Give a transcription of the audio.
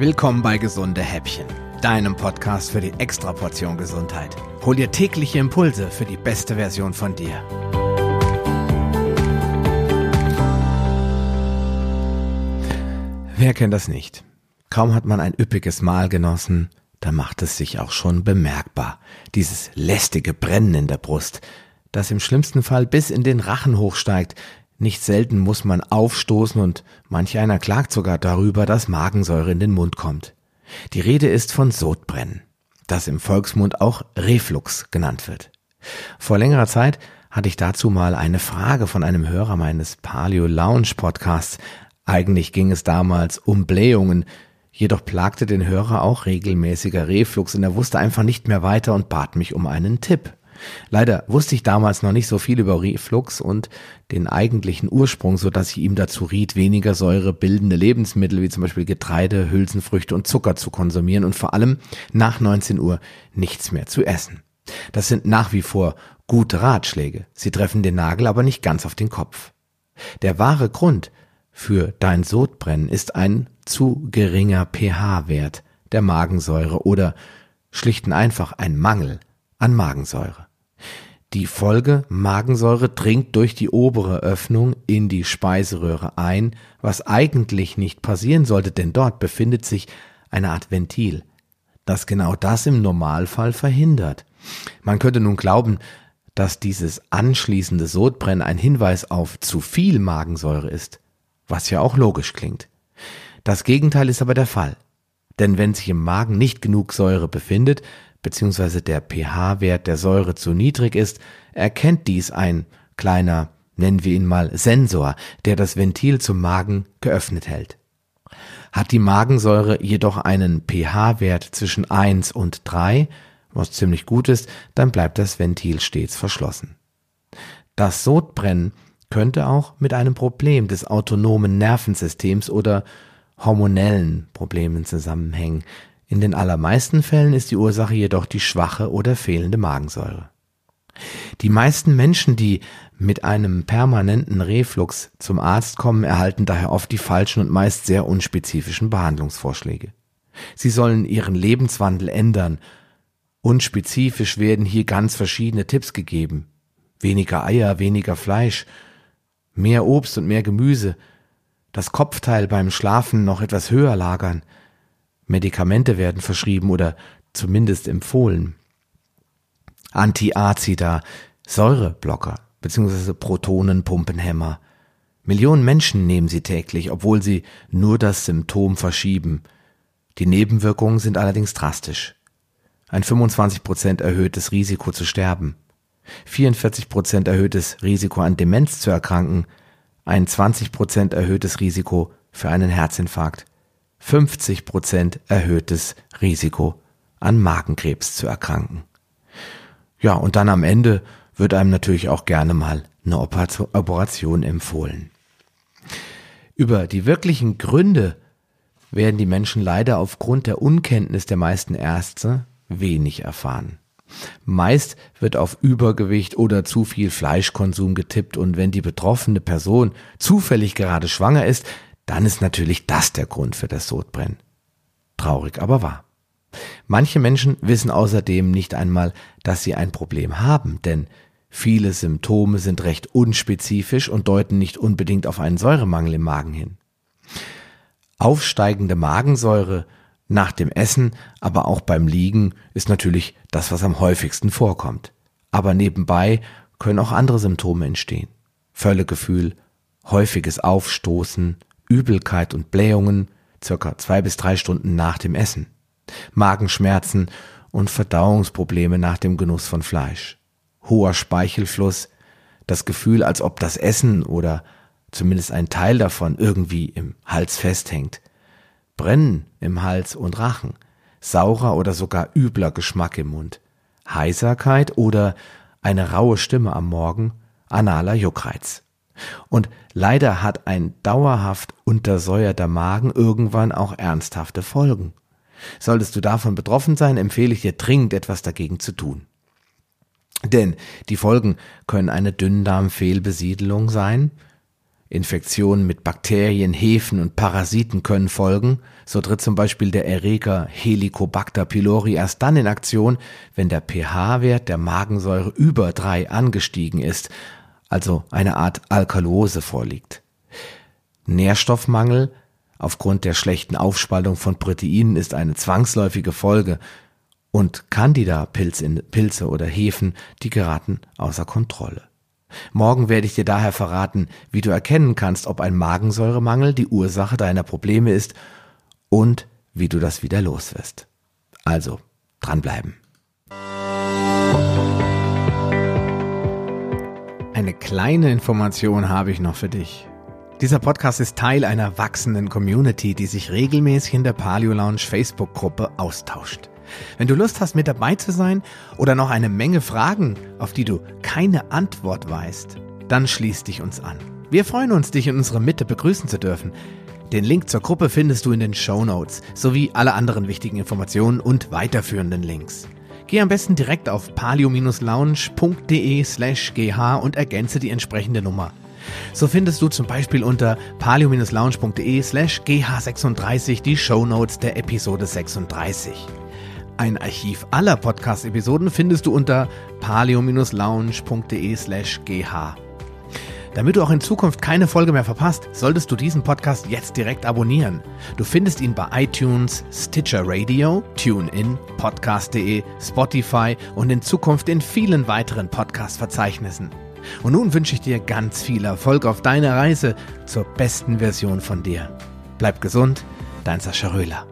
Willkommen bei Gesunde Häppchen, deinem Podcast für die Extraportion Gesundheit. Hol dir tägliche Impulse für die beste Version von dir. Wer kennt das nicht? Kaum hat man ein üppiges Mahl genossen, da macht es sich auch schon bemerkbar. Dieses lästige Brennen in der Brust, das im schlimmsten Fall bis in den Rachen hochsteigt, nicht selten muss man aufstoßen und manch einer klagt sogar darüber, dass Magensäure in den Mund kommt. Die Rede ist von Sodbrennen, das im Volksmund auch Reflux genannt wird. Vor längerer Zeit hatte ich dazu mal eine Frage von einem Hörer meines Paleo Lounge Podcasts. Eigentlich ging es damals um Blähungen, jedoch plagte den Hörer auch regelmäßiger Reflux und er wusste einfach nicht mehr weiter und bat mich um einen Tipp. Leider wusste ich damals noch nicht so viel über Reflux und den eigentlichen Ursprung, so dass ich ihm dazu riet, weniger Säure bildende Lebensmittel wie zum Beispiel Getreide, Hülsenfrüchte und Zucker zu konsumieren und vor allem nach 19 Uhr nichts mehr zu essen. Das sind nach wie vor gute Ratschläge. Sie treffen den Nagel aber nicht ganz auf den Kopf. Der wahre Grund für dein Sodbrennen ist ein zu geringer pH-Wert der Magensäure oder schlicht und einfach ein Mangel an Magensäure. Die Folge Magensäure dringt durch die obere Öffnung in die Speiseröhre ein, was eigentlich nicht passieren sollte, denn dort befindet sich eine Art Ventil, das genau das im Normalfall verhindert. Man könnte nun glauben, dass dieses anschließende Sodbrennen ein Hinweis auf zu viel Magensäure ist, was ja auch logisch klingt. Das Gegenteil ist aber der Fall. Denn wenn sich im Magen nicht genug Säure befindet, beziehungsweise der pH-Wert der Säure zu niedrig ist, erkennt dies ein kleiner, nennen wir ihn mal Sensor, der das Ventil zum Magen geöffnet hält. Hat die Magensäure jedoch einen pH-Wert zwischen 1 und 3, was ziemlich gut ist, dann bleibt das Ventil stets verschlossen. Das Sodbrennen könnte auch mit einem Problem des autonomen Nervensystems oder hormonellen Problemen zusammenhängen, in den allermeisten Fällen ist die Ursache jedoch die schwache oder fehlende Magensäure. Die meisten Menschen, die mit einem permanenten Reflux zum Arzt kommen, erhalten daher oft die falschen und meist sehr unspezifischen Behandlungsvorschläge. Sie sollen ihren Lebenswandel ändern. Unspezifisch werden hier ganz verschiedene Tipps gegeben. Weniger Eier, weniger Fleisch, mehr Obst und mehr Gemüse, das Kopfteil beim Schlafen noch etwas höher lagern, Medikamente werden verschrieben oder zumindest empfohlen. Antiazida, Säureblocker bzw. Protonenpumpenhämmer. Millionen Menschen nehmen sie täglich, obwohl sie nur das Symptom verschieben. Die Nebenwirkungen sind allerdings drastisch. Ein 25% erhöhtes Risiko zu sterben, 44% erhöhtes Risiko an Demenz zu erkranken, ein 20% erhöhtes Risiko für einen Herzinfarkt, 50 Prozent erhöhtes Risiko an Magenkrebs zu erkranken. Ja, und dann am Ende wird einem natürlich auch gerne mal eine Operation empfohlen. Über die wirklichen Gründe werden die Menschen leider aufgrund der Unkenntnis der meisten Ärzte wenig erfahren. Meist wird auf Übergewicht oder zu viel Fleischkonsum getippt und wenn die betroffene Person zufällig gerade schwanger ist, dann ist natürlich das der Grund für das Sodbrennen. Traurig aber wahr. Manche Menschen wissen außerdem nicht einmal, dass sie ein Problem haben, denn viele Symptome sind recht unspezifisch und deuten nicht unbedingt auf einen Säuremangel im Magen hin. Aufsteigende Magensäure nach dem Essen, aber auch beim Liegen ist natürlich das, was am häufigsten vorkommt. Aber nebenbei können auch andere Symptome entstehen. Völlegefühl, häufiges Aufstoßen, Übelkeit und Blähungen circa zwei bis drei Stunden nach dem Essen, Magenschmerzen und Verdauungsprobleme nach dem Genuss von Fleisch, hoher Speichelfluss, das Gefühl, als ob das Essen oder zumindest ein Teil davon irgendwie im Hals festhängt, Brennen im Hals und Rachen, saurer oder sogar übler Geschmack im Mund, Heiserkeit oder eine raue Stimme am Morgen, analer Juckreiz. Und leider hat ein dauerhaft untersäuerter Magen irgendwann auch ernsthafte Folgen. Solltest du davon betroffen sein, empfehle ich dir dringend etwas dagegen zu tun. Denn die Folgen können eine Dünndarmfehlbesiedelung sein, Infektionen mit Bakterien, Hefen und Parasiten können folgen. So tritt zum Beispiel der Erreger Helicobacter pylori erst dann in Aktion, wenn der pH-Wert der Magensäure über drei angestiegen ist, also eine Art Alkalose vorliegt. Nährstoffmangel aufgrund der schlechten Aufspaltung von Proteinen ist eine zwangsläufige Folge und Candida-Pilze oder Hefen, die geraten außer Kontrolle. Morgen werde ich dir daher verraten, wie du erkennen kannst, ob ein Magensäuremangel die Ursache deiner Probleme ist und wie du das wieder los wirst. Also, dranbleiben. Eine kleine Information habe ich noch für dich. Dieser Podcast ist Teil einer wachsenden Community, die sich regelmäßig in der Paleo Lounge Facebook-Gruppe austauscht. Wenn du Lust hast, mit dabei zu sein oder noch eine Menge Fragen, auf die du keine Antwort weißt, dann schließ dich uns an. Wir freuen uns, dich in unserer Mitte begrüßen zu dürfen. Den Link zur Gruppe findest du in den Show Notes sowie alle anderen wichtigen Informationen und weiterführenden Links. Geh am besten direkt auf palio-lounge.de slash gh und ergänze die entsprechende Nummer. So findest du zum Beispiel unter palio-lounge.de slash gh36 die Show Notes der Episode 36. Ein Archiv aller Podcast-Episoden findest du unter paleo-lounge.de slash gh. Damit du auch in Zukunft keine Folge mehr verpasst, solltest du diesen Podcast jetzt direkt abonnieren. Du findest ihn bei iTunes, Stitcher Radio, TuneIn, Podcast.de, Spotify und in Zukunft in vielen weiteren Podcast-Verzeichnissen. Und nun wünsche ich dir ganz viel Erfolg auf deiner Reise zur besten Version von dir. Bleib gesund, dein Sascha Röhler.